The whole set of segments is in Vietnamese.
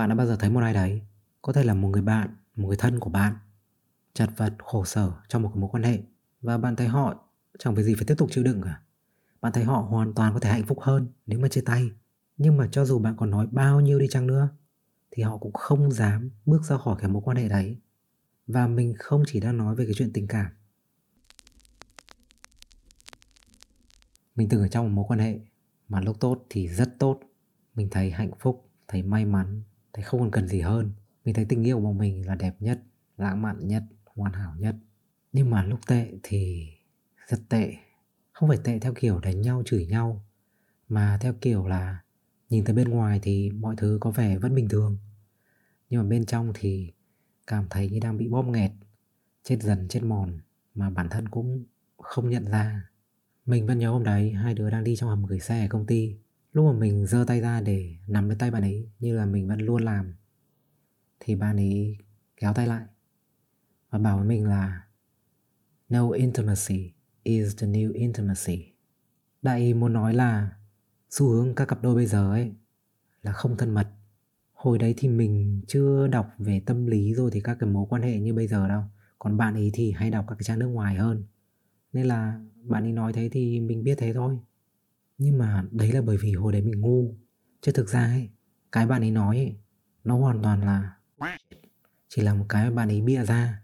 Bạn đã bao giờ thấy một ai đấy, có thể là một người bạn, một người thân của bạn, chật vật, khổ sở trong một mối quan hệ và bạn thấy họ chẳng việc gì phải tiếp tục chịu đựng cả. Bạn thấy họ hoàn toàn có thể hạnh phúc hơn nếu mà chia tay. Nhưng mà cho dù bạn còn nói bao nhiêu đi chăng nữa thì họ cũng không dám bước ra khỏi cái mối quan hệ đấy. Và mình không chỉ đang nói về cái chuyện tình cảm. Mình từng ở trong một mối quan hệ mà lúc tốt thì rất tốt. Mình thấy hạnh phúc, thấy may mắn, thấy không còn cần gì hơn. Mình thấy tình yêu của mình là đẹp nhất, lãng mạn nhất, hoàn hảo nhất. Nhưng mà lúc tệ thì rất tệ. Không phải tệ theo kiểu đánh nhau, chửi nhau, mà theo kiểu là nhìn từ bên ngoài thì mọi thứ có vẻ vẫn bình thường. Nhưng mà bên trong thì cảm thấy như đang bị bóp nghẹt, chết dần chết mòn mà bản thân cũng không nhận ra. Mình vẫn nhớ hôm đấy hai đứa đang đi trong hầm gửi xe ở công ty. Lúc mà mình giơ tay ra để nắm lấy tay bạn ấy như là mình vẫn luôn làm, thì bạn ấy kéo tay lại và bảo với mình là, No intimacy is the new intimacy. Đại ý muốn nói là xu hướng các cặp đôi bây giờ ấy là không thân mật. Hồi đấy thì mình chưa đọc về tâm lý rồi thì các cái mối quan hệ như bây giờ đâu. Còn bạn ấy thì hay đọc các cái trang nước ngoài hơn. Nên là bạn ấy nói thế thì mình biết thế thôi. Nhưng mà đấy là bởi vì hồi đấy mình ngu. Chứ thực ra ấy, cái bạn ấy nói ấy, nó hoàn toàn là chỉ là một cái bạn ấy bịa ra.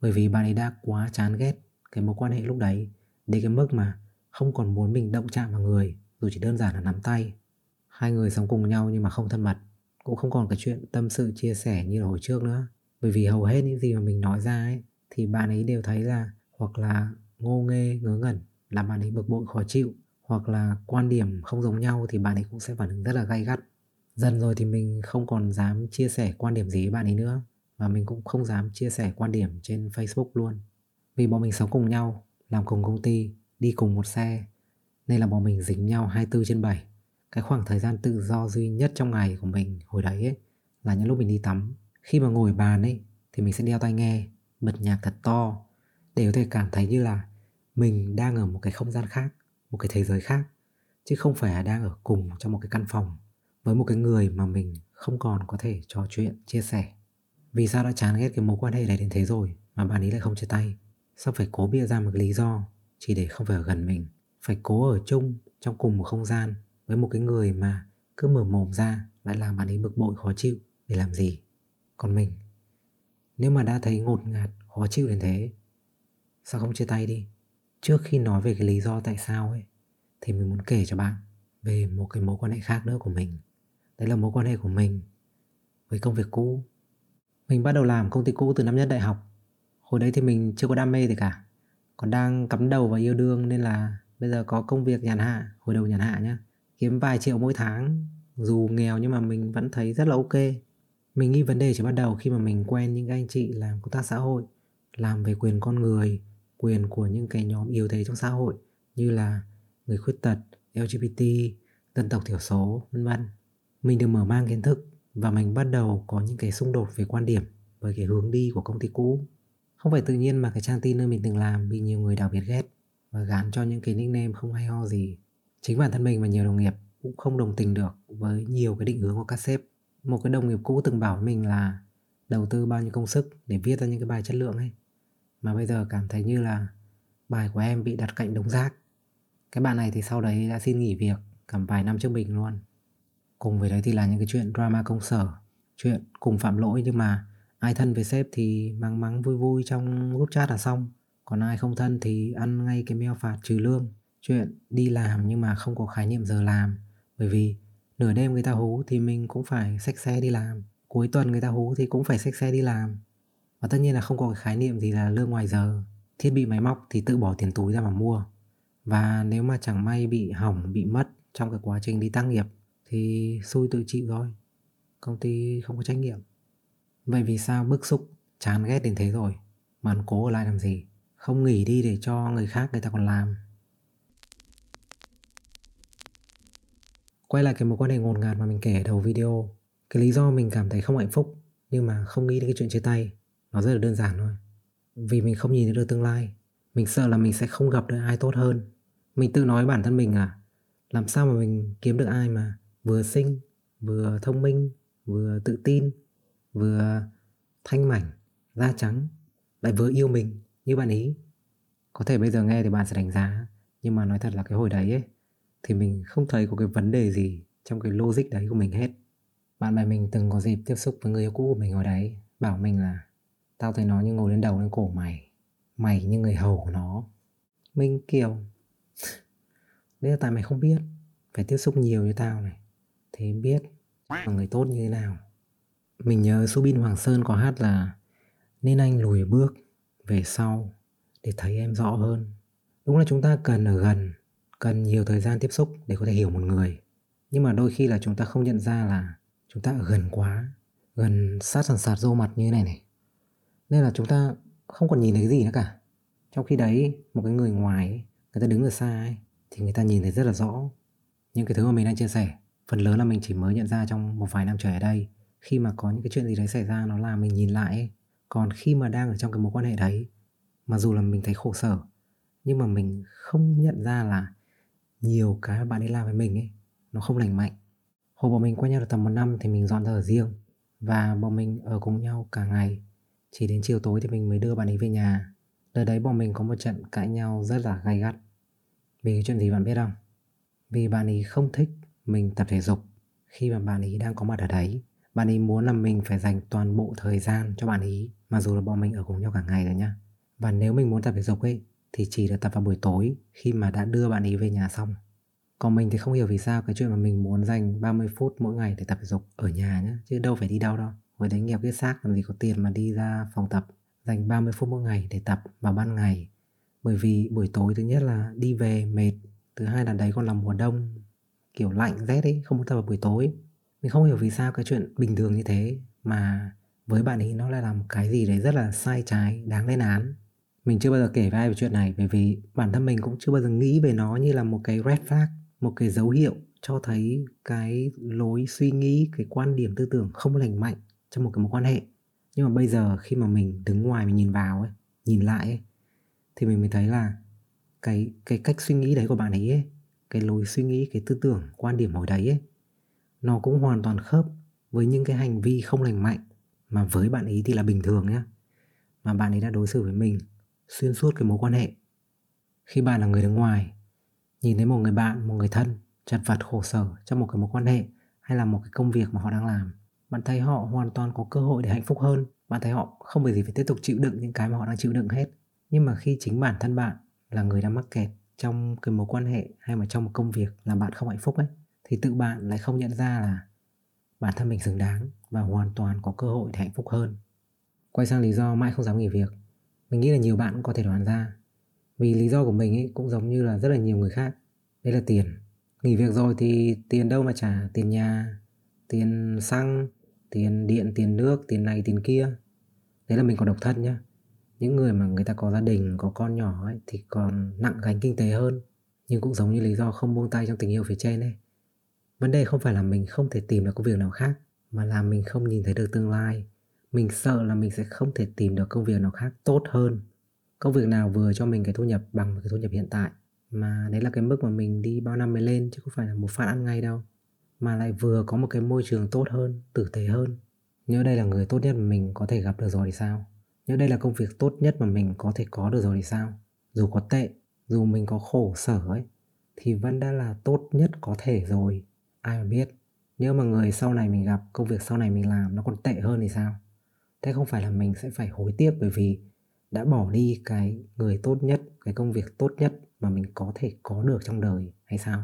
Bởi vì bạn ấy đã quá chán ghét cái mối quan hệ lúc đấy đến cái mức mà không còn muốn mình động chạm vào người dù chỉ đơn giản là nắm tay. Hai người sống cùng nhau nhưng mà không thân mật cũng không còn cái chuyện tâm sự chia sẻ như là hồi trước nữa. Bởi vì hầu hết những gì mà mình nói ra ấy thì bạn ấy đều thấy là hoặc là ngô nghê ngớ ngẩn làm bạn ấy bực bội khó chịu hoặc là quan điểm không giống nhau thì bạn ấy cũng sẽ phản ứng rất là gay gắt. Dần rồi thì mình không còn dám chia sẻ quan điểm gì với bạn ấy nữa và mình cũng không dám chia sẻ quan điểm trên Facebook luôn. Vì bọn mình sống cùng nhau làm cùng công ty đi cùng một xe nên là bọn mình dính nhau 24 trên 7 cái khoảng thời gian tự do duy nhất trong ngày của mình hồi đấy ấy, là những lúc mình đi tắm. Khi mà ngồi bàn ấy thì mình sẽ đeo tai nghe bật nhạc thật to để có thể cảm thấy như là mình đang ở một cái không gian khác một cái thế giới khác, chứ không phải là đang ở cùng trong một cái căn phòng với một cái người mà mình không còn có thể trò chuyện, chia sẻ. Vì sao đã chán ghét cái mối quan hệ này đến thế rồi mà bạn ấy lại không chia tay? Sao phải cố bịa ra một lý do chỉ để không phải ở gần mình? Phải cố ở chung, trong cùng một không gian với một cái người mà cứ mở mồm ra lại làm bạn ấy bực bội, khó chịu để làm gì? Còn mình, nếu mà đã thấy ngột ngạt, khó chịu đến thế, sao không chia tay đi? Trước khi nói về cái lý do tại sao ấy, thì mình muốn kể cho bạn về một cái mối quan hệ khác nữa của mình. Đấy là mối quan hệ của mình với công việc cũ. Mình bắt đầu làm công ty cũ từ năm nhất đại học. Hồi đấy thì mình chưa có đam mê gì cả, còn đang cắm đầu vào yêu đương nên là bây giờ có công việc nhàn hạ, hồi đầu nhàn hạ nhá. Kiếm vài triệu mỗi tháng, dù nghèo nhưng mà mình vẫn thấy rất là ok. Mình nghĩ vấn đề chỉ bắt đầu khi mà mình quen những anh chị làm công tác xã hội, làm về quyền con người quyền của những cái nhóm yếu thế trong xã hội như là người khuyết tật lgbt dân tộc thiểu số, vân vân mình được mở mang kiến thức và mình bắt đầu có những cái xung đột về quan điểm với cái hướng đi của công ty cũ không phải tự nhiên mà cái trang tin nơi mình từng làm bị nhiều người đặc biệt ghét và gán cho những cái nickname không hay ho gì. Chính bản thân mình và nhiều đồng nghiệp cũng không đồng tình được với nhiều cái định hướng của các sếp. Một cái đồng nghiệp cũ từng bảo với mình là đầu tư bao nhiêu công sức để viết ra những cái bài chất lượng ấy. Mà bây giờ cảm thấy như là bài của em bị đặt cạnh đống rác. Cái bạn này thì sau đấy đã xin nghỉ việc cả vài năm trước mình luôn. Cùng với đấy thì là những cái chuyện drama công sở, chuyện cùng phạm lỗi nhưng mà ai thân với sếp thì mắng mắng vui vui trong group chat là xong. Còn ai không thân thì ăn ngay cái mail phạt trừ lương. Chuyện đi làm nhưng mà không có khái niệm giờ làm. Bởi vì nửa đêm người ta hú thì mình cũng phải xách xe đi làm. Cuối tuần người ta hú thì cũng phải xách xe đi làm và tất nhiên là không có cái khái niệm gì là lương ngoài giờ. Thiết bị máy móc thì tự bỏ tiền túi ra mà mua. Và nếu mà chẳng may bị hỏng bị mất trong cái quá trình đi tác nghiệp thì xui tự chịu thôi. Công ty không có trách nhiệm. Vậy vì sao bức xúc, chán ghét đến thế rồi? Mà anh cố ở lại làm gì? Không nghỉ đi để cho người khác người ta còn làm. Quay lại cái mối quan hệ ngột ngạt mà mình kể ở đầu video. Cái lý do mình cảm thấy không hạnh phúc Nhưng mà không nghĩ đến cái chuyện chia tay. Nó rất là đơn giản thôi Vì mình không nhìn thấy được tương lai Mình sợ là mình sẽ không gặp được ai tốt hơn Mình tự nói bản thân mình là Làm sao mà mình kiếm được ai mà Vừa xinh, vừa thông minh vừa tự tin, vừa thanh mảnh, da trắng, lại vừa yêu mình như bạn ý. Có thể bây giờ nghe thì bạn sẽ đánh giá, nhưng mà nói thật là cái hồi đấy ấy, thì mình không thấy có cái vấn đề gì trong cái logic đấy của mình hết. Bạn bè mình từng có dịp tiếp xúc với người yêu cũ của mình hồi đấy, bảo mình là tao thấy nó như ngồi lên đầu lên cổ mày, mày như người hầu của nó. minh kiều. Đấy là tại mày không biết. Phải tiếp xúc nhiều với tao này. Thế biết là người tốt như thế nào. Mình nhớ Subin Hoàng Sơn có hát là Nên anh lùi bước về sau Để thấy em rõ hơn. Đúng là chúng ta cần ở gần Cần nhiều thời gian tiếp xúc để có thể hiểu một người. Nhưng mà đôi khi là chúng ta không nhận ra là Chúng ta ở gần quá Gần sát sàn sạt rô mặt như thế này này. Nên là chúng ta không còn nhìn thấy cái gì nữa cả. Trong khi đấy một cái người ngoài ấy, Người ta đứng ở xa ấy thì người ta nhìn thấy rất là rõ. Những cái thứ mà mình đang chia sẻ phần lớn là mình chỉ mới nhận ra trong một vài năm trở ở đây. Khi mà có những cái chuyện gì đấy xảy ra nó làm mình nhìn lại ấy. còn khi mà đang ở trong cái mối quan hệ đấy mặc dù là mình thấy khổ sở nhưng mà mình không nhận ra là nhiều cái mà bạn ấy làm với mình ấy nó không lành mạnh. Hồi bọn mình quen nhau được tầm một năm thì mình dọn ra ở riêng và bọn mình ở cùng nhau cả ngày chỉ đến chiều tối thì mình mới đưa bạn ấy về nhà. Đợt đấy bọn mình có một trận cãi nhau rất là gay gắt. Vì cái chuyện gì bạn biết không? Vì bạn ấy không thích mình tập thể dục. Khi mà bạn ấy đang có mặt ở đấy. Bạn ấy muốn là mình phải dành toàn bộ thời gian cho bạn ấy Mặc dù là bọn mình ở cùng nhau cả ngày rồi nhá. Và nếu mình muốn tập thể dục ấy, Thì chỉ được tập vào buổi tối Khi mà đã đưa bạn ấy về nhà xong. Còn mình thì không hiểu vì sao cái chuyện mà mình muốn dành 30 phút mỗi ngày để tập thể dục ở nhà nhá, Chứ đâu phải đi đâu đâu. Với đánh nghiệp cái xác làm gì có tiền mà đi ra phòng tập, Dành 30 phút mỗi ngày để tập vào ban ngày. Bởi vì buổi tối thứ nhất là đi về mệt, thứ hai là đấy còn là mùa đông, kiểu lạnh, rét ấy, không muốn tập vào buổi tối. Mình không hiểu vì sao cái chuyện bình thường như thế, mà với bạn ấy nó lại là một cái gì đấy rất là sai trái, đáng lên án. Mình chưa bao giờ kể với ai về chuyện này, bởi vì bản thân mình cũng chưa bao giờ nghĩ về nó như là một cái red flag, một cái dấu hiệu cho thấy cái lối suy nghĩ, cái quan điểm tư tưởng không lành mạnh trong một cái mối quan hệ. Nhưng mà bây giờ khi mà mình đứng ngoài mình nhìn vào ấy nhìn lại ấy thì mình mới thấy là cái cái cách suy nghĩ đấy của bạn ấy, ấy cái lối suy nghĩ cái tư tưởng quan điểm hồi đấy ấy nó cũng hoàn toàn khớp với những cái hành vi không lành mạnh mà với bạn ấy thì là bình thường nhá. Mà bạn ấy đã đối xử với mình xuyên suốt cái mối quan hệ. Khi bạn là người đứng ngoài nhìn thấy một người bạn một người thân chật vật khổ sở trong một cái mối quan hệ hay là một cái công việc mà họ đang làm bạn thấy họ hoàn toàn có cơ hội để hạnh phúc hơn. Bạn thấy họ không phải gì phải tiếp tục chịu đựng những cái mà họ đang chịu đựng hết. Nhưng mà khi chính bản thân bạn là người đang mắc kẹt trong cái mối quan hệ hay mà trong một công việc làm bạn không hạnh phúc ấy, thì tự bạn lại không nhận ra là bản thân mình xứng đáng và hoàn toàn có cơ hội để hạnh phúc hơn. Quay sang lý do mãi không dám nghỉ việc, mình nghĩ là nhiều bạn cũng có thể đoán ra. Vì lý do của mình ấy cũng giống như là rất là nhiều người khác. Đây là tiền. Nghỉ việc rồi thì tiền đâu mà trả? Tiền nhà, tiền xăng tiền điện, tiền nước, tiền này, tiền kia. Đấy là mình còn độc thân nhá. Những người mà người ta có gia đình, có con nhỏ ấy, thì còn nặng gánh kinh tế hơn. Nhưng cũng giống như lý do không buông tay trong tình yêu phía trên ấy. Vấn đề không phải là mình không thể tìm được công việc nào khác, mà là mình không nhìn thấy được tương lai. Mình sợ là mình sẽ không thể tìm được công việc nào khác tốt hơn. Công việc nào vừa cho mình cái thu nhập bằng cái thu nhập hiện tại, mà đấy là cái mức mà mình đi bao năm mới lên, chứ không phải là một phát ăn ngay đâu mà lại vừa có một cái môi trường tốt hơn, tử tế hơn. Nếu đây là người tốt nhất mà mình có thể gặp được rồi thì sao? Nếu đây là công việc tốt nhất mà mình có thể có được rồi thì sao? Dù có tệ, dù mình có khổ, sở ấy, thì vẫn đã là tốt nhất có thể rồi. Ai mà biết? Nếu mà người sau này mình gặp, công việc sau này mình làm nó còn tệ hơn thì sao? Thế không phải là mình sẽ phải hối tiếc bởi vì đã bỏ đi cái người tốt nhất, cái công việc tốt nhất mà mình có thể có được trong đời hay sao?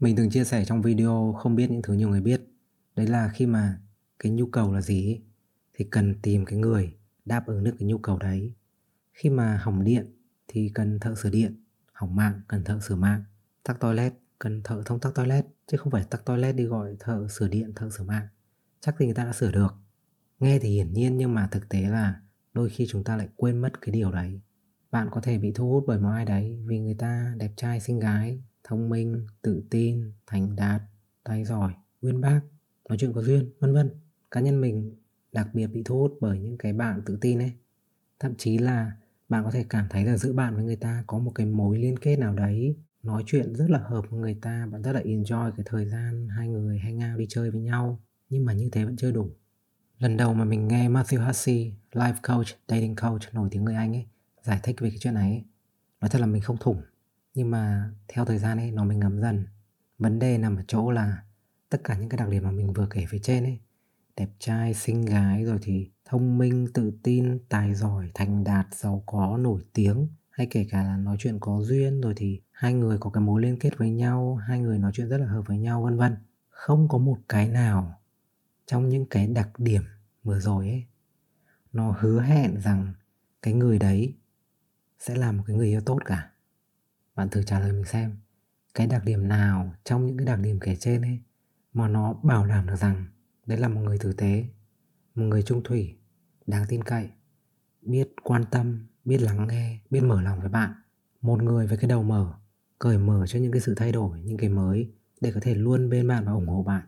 Mình từng chia sẻ trong video không biết những thứ nhiều người biết. Đấy là khi mà cái nhu cầu là gì ấy, thì cần tìm cái người đáp ứng được cái nhu cầu đấy. Khi mà hỏng điện thì cần thợ sửa điện hỏng mạng cần thợ sửa mạng. Tắc toilet cần thợ thông tắc toilet chứ không phải tắc toilet đi gọi thợ sửa điện thợ sửa mạng. Chắc thì người ta đã sửa được. Nghe thì hiển nhiên nhưng mà thực tế là đôi khi chúng ta lại quên mất cái điều đấy. Bạn có thể bị thu hút bởi một ai đấy vì người ta đẹp trai xinh gái thông minh tự tin thành đạt tay giỏi uyên bác nói chuyện có duyên vân vân cá nhân mình đặc biệt bị thu hút bởi những cái bạn tự tin ấy thậm chí là bạn có thể cảm thấy là giữa bạn với người ta có một cái mối liên kết nào đấy nói chuyện rất là hợp với người ta, bạn rất là enjoy cái thời gian hai người hang out đi chơi với nhau, nhưng mà như thế vẫn chưa đủ. Lần đầu mà mình nghe Matthew Hussey, life coach, dating coach nổi tiếng người Anh ấy, giải thích về cái chuyện này ấy. Nói thật là mình không thủng, nhưng mà theo thời gian ấy nó mới ngấm dần. Vấn đề nằm ở chỗ là tất cả những cái đặc điểm mà mình vừa kể phía trên ấy, đẹp trai, xinh gái rồi thì thông minh, tự tin, tài giỏi, thành đạt, giàu có, nổi tiếng hay kể cả là nói chuyện có duyên rồi thì hai người có cái mối liên kết với nhau, hai người nói chuyện rất là hợp với nhau vân vân. Không có một cái nào trong những cái đặc điểm vừa rồi ấy nó hứa hẹn rằng cái người đấy sẽ là một cái người yêu tốt cả. Bạn thử trả lời mình xem, cái đặc điểm nào trong những cái đặc điểm kể trên ấy mà nó bảo đảm được rằng đấy là một người tử tế, một người trung thủy, đáng tin cậy, biết quan tâm, biết lắng nghe, biết mở lòng với bạn. Một người với cái đầu mở, cởi mở cho những cái sự thay đổi, những cái mới để có thể luôn bên bạn và ủng hộ bạn.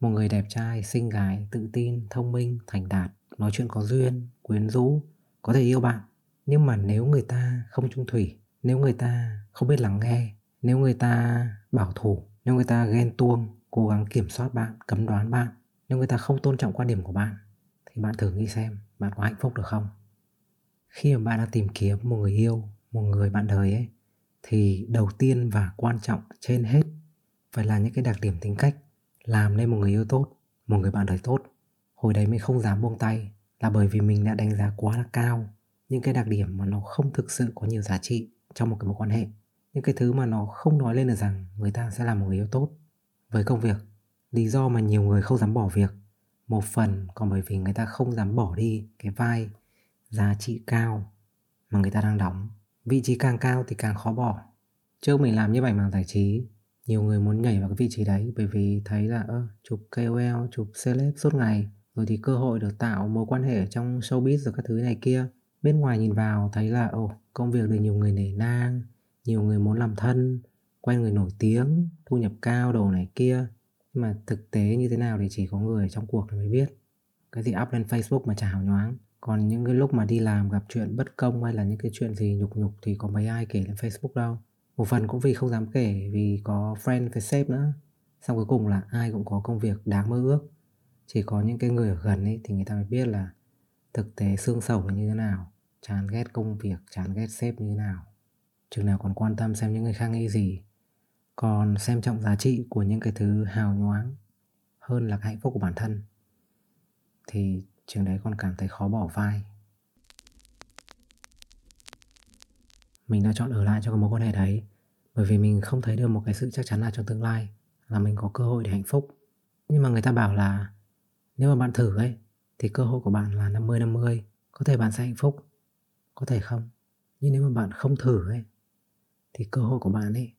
Một người đẹp trai, xinh gái, tự tin, thông minh, thành đạt, nói chuyện có duyên, quyến rũ, có thể yêu bạn. Nhưng mà nếu người ta không trung thủy, nếu người ta không biết lắng nghe, nếu người ta bảo thủ, nếu người ta ghen tuông, cố gắng kiểm soát bạn, cấm đoán bạn, nếu người ta không tôn trọng quan điểm của bạn, thì bạn thử nghĩ xem bạn có hạnh phúc được không? Khi mà bạn đang tìm kiếm một người yêu, một người bạn đời ấy, thì đầu tiên và quan trọng trên hết phải là những cái đặc điểm tính cách làm nên một người yêu tốt, một người bạn đời tốt. Hồi đấy mình không dám buông tay là bởi vì mình đã đánh giá quá là cao những cái đặc điểm mà nó không thực sự có nhiều giá trị trong một cái mối quan hệ. Những cái thứ mà nó không nói lên được rằng người ta sẽ là một người yêu tốt. Với công việc, lý do mà nhiều người không dám bỏ việc một phần còn bởi vì người ta không dám bỏ đi cái vai giá trị cao mà người ta đang đóng. Vị trí càng cao thì càng khó bỏ. Trước mình làm như vậy mảng giải trí nhiều người muốn nhảy vào cái vị trí đấy bởi vì thấy là ơ chụp KOL, chụp celeb suốt ngày rồi thì cơ hội được tạo mối quan hệ trong showbiz rồi các thứ này kia. Bên ngoài nhìn vào thấy là ồ công việc được nhiều người nể nang, nhiều người muốn làm thân, quen người nổi tiếng, thu nhập cao đồ này kia. Nhưng mà thực tế như thế nào thì chỉ có người trong cuộc mới biết. Cái gì up lên Facebook mà chả hào nhoáng. Còn những cái lúc mà đi làm gặp chuyện bất công hay là những cái chuyện gì nhục nhục thì có mấy ai kể lên Facebook đâu một phần cũng vì không dám kể vì có friend với sếp nữa xong cuối cùng là ai cũng có công việc đáng mơ ước chỉ có những cái người ở gần ấy thì người ta mới biết là thực tế xương sầu là như thế nào, chán ghét công việc, chán ghét sếp như thế nào? Chừng nào còn quan tâm xem những người khác nghĩ gì? Còn xem trọng giá trị của những cái thứ hào nhoáng hơn là cái hạnh phúc của bản thân, thì chừng đấy còn cảm thấy khó bỏ vai. Mình đã chọn ở lại cho cái mối quan hệ đấy, bởi vì mình không thấy được một cái sự chắc chắn nào trong tương lai là mình có cơ hội để hạnh phúc. Nhưng mà người ta bảo là, nếu mà bạn thử ấy thì cơ hội của bạn là 50 50 có thể bạn sẽ hạnh phúc. Có thể không nhưng nếu mà bạn không thử ấy thì cơ hội của bạn ấy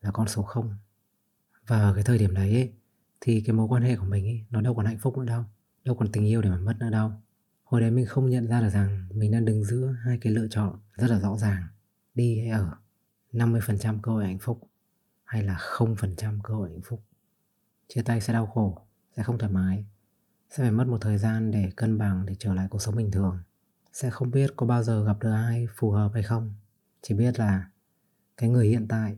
là con số không. Và ở cái thời điểm đấy ấy, thì cái mối quan hệ của mình ấy, nó đâu còn hạnh phúc nữa đâu đâu còn tình yêu để mà mất nữa đâu. Hồi đấy mình không nhận ra được rằng mình đang đứng giữa hai cái lựa chọn rất là rõ ràng đi hay ở. 50% cơ hội hạnh phúc hay là 0% cơ hội hạnh phúc. Chia tay sẽ đau khổ sẽ không thoải mái sẽ phải mất một thời gian để cân bằng để trở lại cuộc sống bình thường. Sẽ không biết có bao giờ gặp được ai phù hợp hay không. Chỉ biết là cái người hiện tại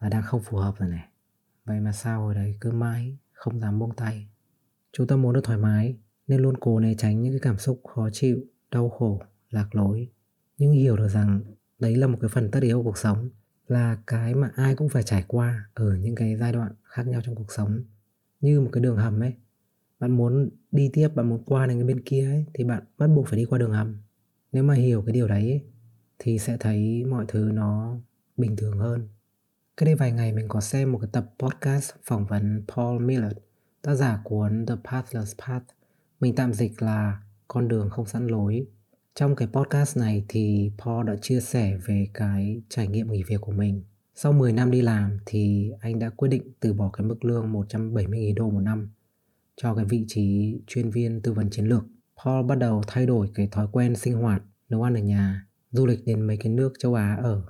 là đang không phù hợp rồi này. Vậy mà sao hồi đấy cứ mãi không dám buông tay? Chúng ta muốn được thoải mái nên luôn cố né tránh những cái cảm xúc khó chịu, đau khổ, lạc lối. Nhưng hiểu được rằng đấy là một cái phần tất yếu của cuộc sống, là cái mà ai cũng phải trải qua ở những cái giai đoạn khác nhau trong cuộc sống. Như một cái đường hầm ấy bạn muốn đi tiếp bạn muốn qua đến cái bên kia ấy thì bạn bắt buộc phải đi qua đường hầm. Nếu mà hiểu cái điều đấy ấy, thì sẽ thấy mọi thứ nó bình thường hơn. Cái đây vài ngày mình có xem một cái tập podcast phỏng vấn Paul Millard tác giả cuốn The Pathless Path. Mình tạm dịch là con đường không sẵn lối. Trong cái podcast này thì Paul đã chia sẻ về cái trải nghiệm nghỉ việc của mình. Sau 10 năm đi làm thì anh đã quyết định từ bỏ cái mức lương 170.000 đô một năm cho cái vị trí chuyên viên tư vấn chiến lược. Paul bắt đầu thay đổi cái thói quen sinh hoạt, nấu ăn ở nhà, du lịch đến mấy cái nước châu Á ở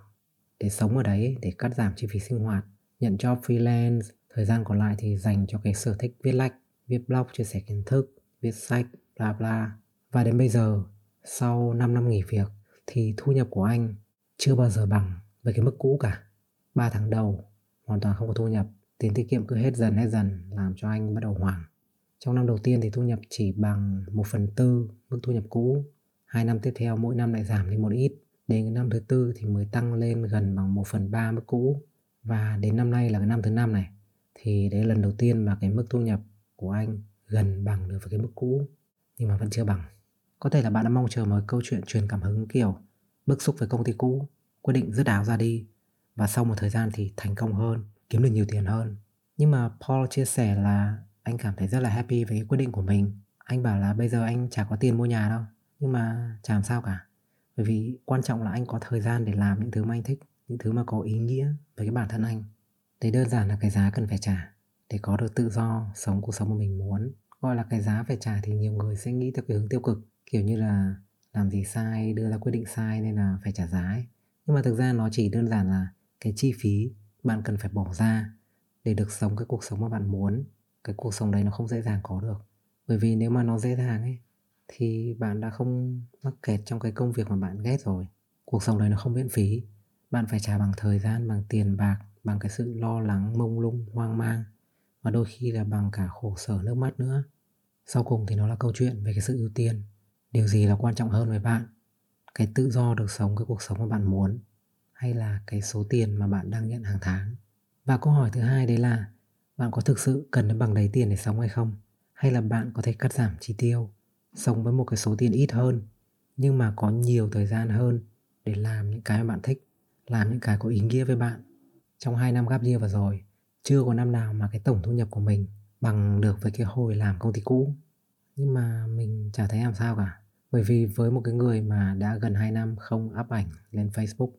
để sống ở đấy để cắt giảm chi phí sinh hoạt, nhận job freelance, thời gian còn lại thì dành cho cái sở thích viết lách, viết blog chia sẻ kiến thức, viết sách, bla bla. Và đến bây giờ sau 5 năm nghỉ việc thì thu nhập của anh chưa bao giờ bằng với cái mức cũ cả. 3 tháng đầu hoàn toàn không có thu nhập, tiền tiết kiệm cứ hết dần hết dần làm cho anh bắt đầu hoảng. Trong năm đầu tiên thì thu nhập chỉ bằng 1 phần tư mức thu nhập cũ. Hai năm tiếp theo mỗi năm lại giảm đi một ít. Đến năm thứ tư thì mới tăng lên gần bằng 1 phần 3 mức cũ. Và đến năm nay là cái năm thứ năm này thì đấy là lần đầu tiên mà cái mức thu nhập của anh gần bằng được với cái mức cũ nhưng mà vẫn chưa bằng. Có thể là bạn đã mong chờ một câu chuyện truyền cảm hứng kiểu bức xúc với công ty cũ, quyết định dứt áo ra đi và sau một thời gian thì thành công hơn, kiếm được nhiều tiền hơn. Nhưng mà Paul chia sẻ là anh cảm thấy rất là happy với cái quyết định của mình. Anh bảo là bây giờ anh chả có tiền mua nhà đâu, nhưng mà chả làm sao cả. Bởi vì quan trọng là anh có thời gian để làm những thứ mà anh thích, những thứ mà có ý nghĩa với cái bản thân anh. Đấy đơn giản là cái giá cần phải trả để có được tự do sống cuộc sống mà mình muốn. Gọi là cái giá phải trả thì nhiều người sẽ nghĩ theo cái hướng tiêu cực, kiểu như là làm gì sai, đưa ra quyết định sai nên là phải trả giá ấy. Nhưng mà thực ra nó chỉ đơn giản là cái chi phí bạn cần phải bỏ ra để được sống cái cuộc sống mà bạn muốn cái cuộc sống đấy nó không dễ dàng có được. Bởi vì nếu mà nó dễ dàng ấy, thì bạn đã không mắc kẹt trong cái công việc mà bạn ghét rồi. Cuộc sống đấy nó không miễn phí. Bạn phải trả bằng thời gian, bằng tiền bạc, bằng cái sự lo lắng, mông lung, hoang mang, và đôi khi là bằng cả khổ sở, nước mắt nữa. Sau cùng thì nó là câu chuyện về cái sự ưu tiên. Điều gì là quan trọng hơn với bạn? Cái tự do được sống, cái cuộc sống mà bạn muốn, hay là cái số tiền mà bạn đang nhận hàng tháng? Và câu hỏi thứ hai đấy là bạn có thực sự cần đến bằng đầy tiền để sống hay không? Hay là bạn có thể cắt giảm chi tiêu, sống với một cái số tiền ít hơn, nhưng mà có nhiều thời gian hơn để làm những cái mà bạn thích, làm những cái có ý nghĩa với bạn? Trong 2 năm gap year vừa rồi, chưa có năm nào mà cái tổng thu nhập của mình bằng được với cái hồi làm công ty cũ. Nhưng mà mình chả thấy làm sao cả, bởi vì với một cái người mà đã gần 2 năm không up ảnh lên Facebook,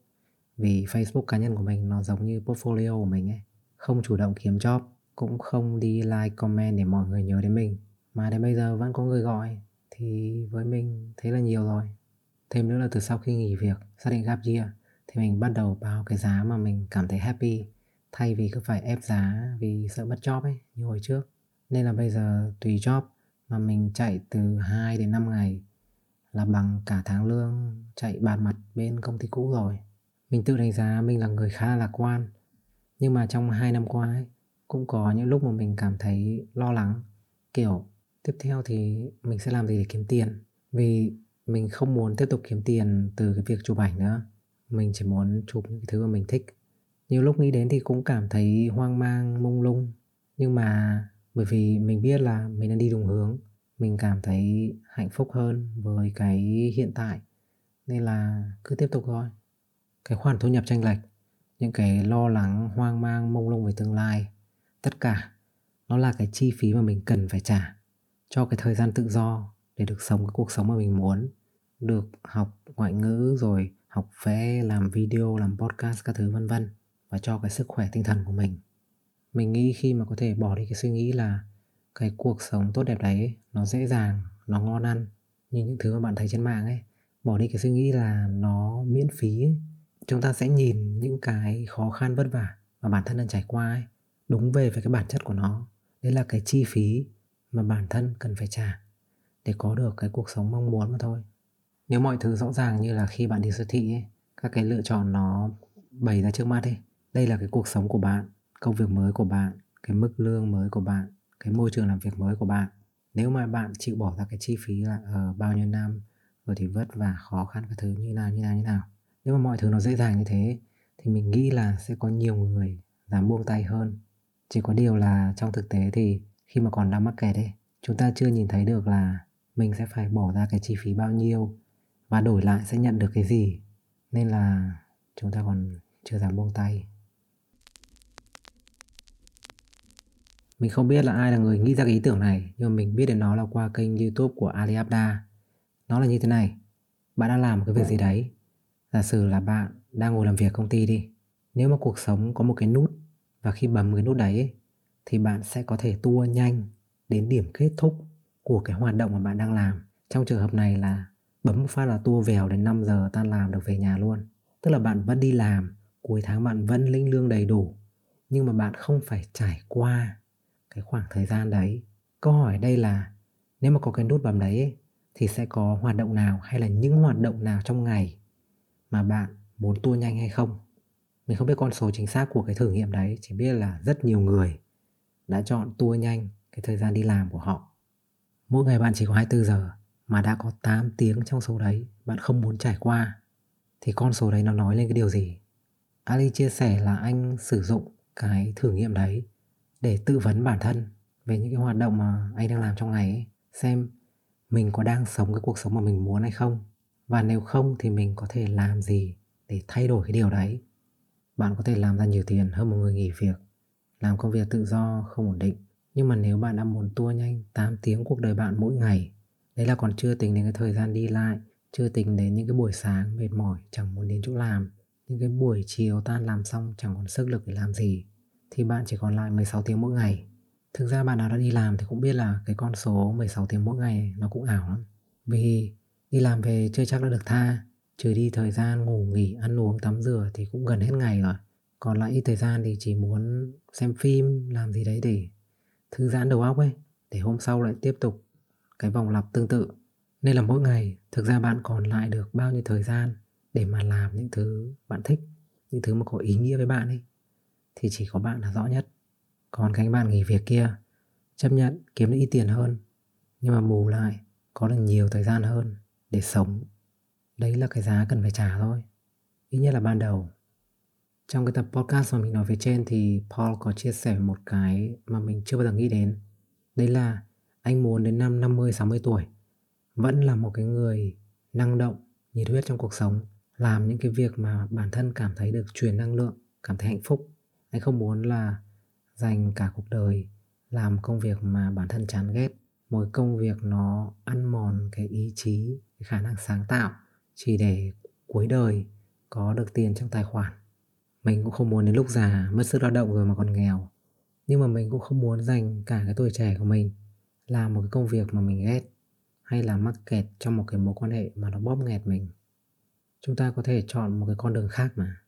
vì Facebook cá nhân của mình nó giống như portfolio của mình ấy, không chủ động kiếm job cũng không đi like comment để mọi người nhớ đến mình. Mà đến bây giờ vẫn có người gọi thì với mình thế là nhiều rồi. Thêm nữa là từ sau khi nghỉ việc xác định gap year thì mình bắt đầu báo cái giá mà mình cảm thấy happy. Thay vì cứ phải ép giá vì sợ mất job ấy như hồi trước. Nên là bây giờ tùy job mà mình chạy từ 2 đến 5 ngày là bằng cả tháng lương chạy bàn mặt bên công ty cũ rồi. Mình tự đánh giá mình là người khá lạc quan. Nhưng mà trong hai năm qua ấy, cũng có những lúc mà mình cảm thấy lo lắng. Kiểu, tiếp theo thì mình sẽ làm gì để kiếm tiền? Vì mình không muốn tiếp tục kiếm tiền từ cái việc chụp ảnh nữa. Mình chỉ muốn chụp những cái thứ mà mình thích. Nhiều lúc nghĩ đến thì cũng cảm thấy hoang mang, mông lung. Nhưng mà bởi vì mình biết là mình đang đi đúng hướng, mình cảm thấy hạnh phúc hơn với cái hiện tại. Nên là cứ tiếp tục thôi. Cái khoản thu nhập tranh lệch, những cái lo lắng, hoang mang, mông lung về tương lai tất cả. Nó là cái chi phí mà mình cần phải trả cho cái thời gian tự do để được sống cái cuộc sống mà mình muốn. Được học ngoại ngữ rồi học vẽ làm video làm podcast các thứ vân vân. Và cho cái sức khỏe tinh thần của mình. Mình nghĩ khi mà có thể bỏ đi cái suy nghĩ là cái cuộc sống tốt đẹp đấy nó dễ dàng nó ngon ăn như những thứ mà bạn thấy trên mạng ấy. Bỏ đi cái suy nghĩ là nó miễn phí. Ấy, chúng ta sẽ nhìn những cái khó khăn vất vả mà bản thân đang trải qua ấy, đúng về với cái bản chất của nó. Đấy là cái chi phí mà bản thân cần phải trả để có được cái cuộc sống mong muốn mà thôi. Nếu mọi thứ rõ ràng như là khi bạn đi siêu thị ấy, các cái lựa chọn nó bày ra trước mắt ấy đây là cái cuộc sống của bạn công việc mới của bạn cái mức lương mới của bạn cái môi trường làm việc mới của bạn. Nếu mà bạn chịu bỏ ra cái chi phí là ở uh, bao nhiêu năm rồi thì vất vả khó khăn cái thứ như nào như nào như nào. Nếu mà mọi thứ nó dễ dàng như thế thì mình nghĩ là sẽ có nhiều người dám buông tay hơn chỉ có điều là trong thực tế thì khi mà còn đang mắc kẹt ấy, chúng ta chưa nhìn thấy được là mình sẽ phải bỏ ra cái chi phí bao nhiêu và đổi lại sẽ nhận được cái gì. Nên là chúng ta còn chưa dám buông tay. Mình không biết là ai là người nghĩ ra cái ý tưởng này, nhưng mà mình biết đến nó là qua kênh youtube của Ali Abda. Nó là như thế này. Bạn đang làm một cái việc gì đấy. Giả sử là bạn đang ngồi làm việc công ty đi. Nếu mà cuộc sống có một cái nút và khi bấm cái nút đấy Thì bạn sẽ có thể tua nhanh Đến điểm kết thúc của cái hoạt động mà bạn đang làm. Trong trường hợp này là Bấm một phát là tua vèo đến 5 giờ tan làm được về nhà luôn. Tức là bạn vẫn đi làm, Cuối tháng bạn vẫn lĩnh lương đầy đủ, Nhưng mà bạn không phải trải qua Cái khoảng thời gian đấy. Câu hỏi đây là, Nếu mà có cái nút bấm đấy thì sẽ có hoạt động nào hay là những hoạt động nào trong ngày mà bạn muốn tua nhanh hay không? Mình không biết con số chính xác của cái thử nghiệm đấy, chỉ biết là rất nhiều người đã chọn tua nhanh cái thời gian đi làm của họ. Mỗi ngày bạn chỉ có 24 giờ mà đã có 8 tiếng trong số đấy bạn không muốn trải qua thì con số đấy nó nói lên cái điều gì? Ali chia sẻ là anh sử dụng cái thử nghiệm đấy để tự vấn bản thân về những cái hoạt động mà anh đang làm trong ngày ấy, xem mình có đang sống cái cuộc sống mà mình muốn hay không và nếu không thì mình có thể làm gì để thay đổi cái điều đấy bạn có thể làm ra nhiều tiền hơn một người nghỉ việc, làm công việc tự do không ổn định. Nhưng mà nếu bạn đã muốn tua nhanh 8 tiếng cuộc đời bạn mỗi ngày, đấy là còn chưa tính đến cái thời gian đi lại, chưa tính đến những cái buổi sáng mệt mỏi, chẳng muốn đến chỗ làm, những cái buổi chiều tan làm xong chẳng còn sức lực để làm gì, thì bạn chỉ còn lại 16 tiếng mỗi ngày. Thực ra bạn nào đã đi làm thì cũng biết là cái con số 16 tiếng mỗi ngày nó cũng ảo lắm. Vì đi làm về chưa chắc đã được tha trừ đi thời gian ngủ, nghỉ, ăn uống, tắm rửa thì cũng gần hết ngày rồi. Còn lại ít thời gian thì chỉ muốn xem phim, làm gì đấy để thư giãn đầu óc ấy, để hôm sau lại tiếp tục cái vòng lặp tương tự. Nên là mỗi ngày, thực ra bạn còn lại được bao nhiêu thời gian để mà làm những thứ bạn thích, những thứ mà có ý nghĩa với bạn ấy, thì chỉ có bạn là rõ nhất. Còn các bạn nghỉ việc kia, chấp nhận kiếm được ít tiền hơn, nhưng mà bù lại có được nhiều thời gian hơn để sống đấy là cái giá cần phải trả thôi. Ít nhất là ban đầu. Trong cái tập podcast mà mình nói về trên thì Paul có chia sẻ một cái mà mình chưa bao giờ nghĩ đến. Đấy là anh muốn đến năm 50 60 tuổi, vẫn là một cái người năng động, nhiệt huyết trong cuộc sống, làm những cái việc mà bản thân cảm thấy được truyền năng lượng, cảm thấy hạnh phúc. Anh không muốn là dành cả cuộc đời làm công việc mà bản thân chán ghét. Một công việc nó ăn mòn cái ý chí, cái khả năng sáng tạo chỉ để cuối đời có được tiền trong tài khoản. Mình cũng không muốn đến lúc già mất sức lao động rồi mà còn nghèo. Nhưng mà mình cũng không muốn dành cả cái tuổi trẻ của mình làm một cái công việc mà mình ghét hay là mắc kẹt trong một cái mối quan hệ mà nó bóp nghẹt mình. Chúng ta có thể chọn một cái con đường khác mà.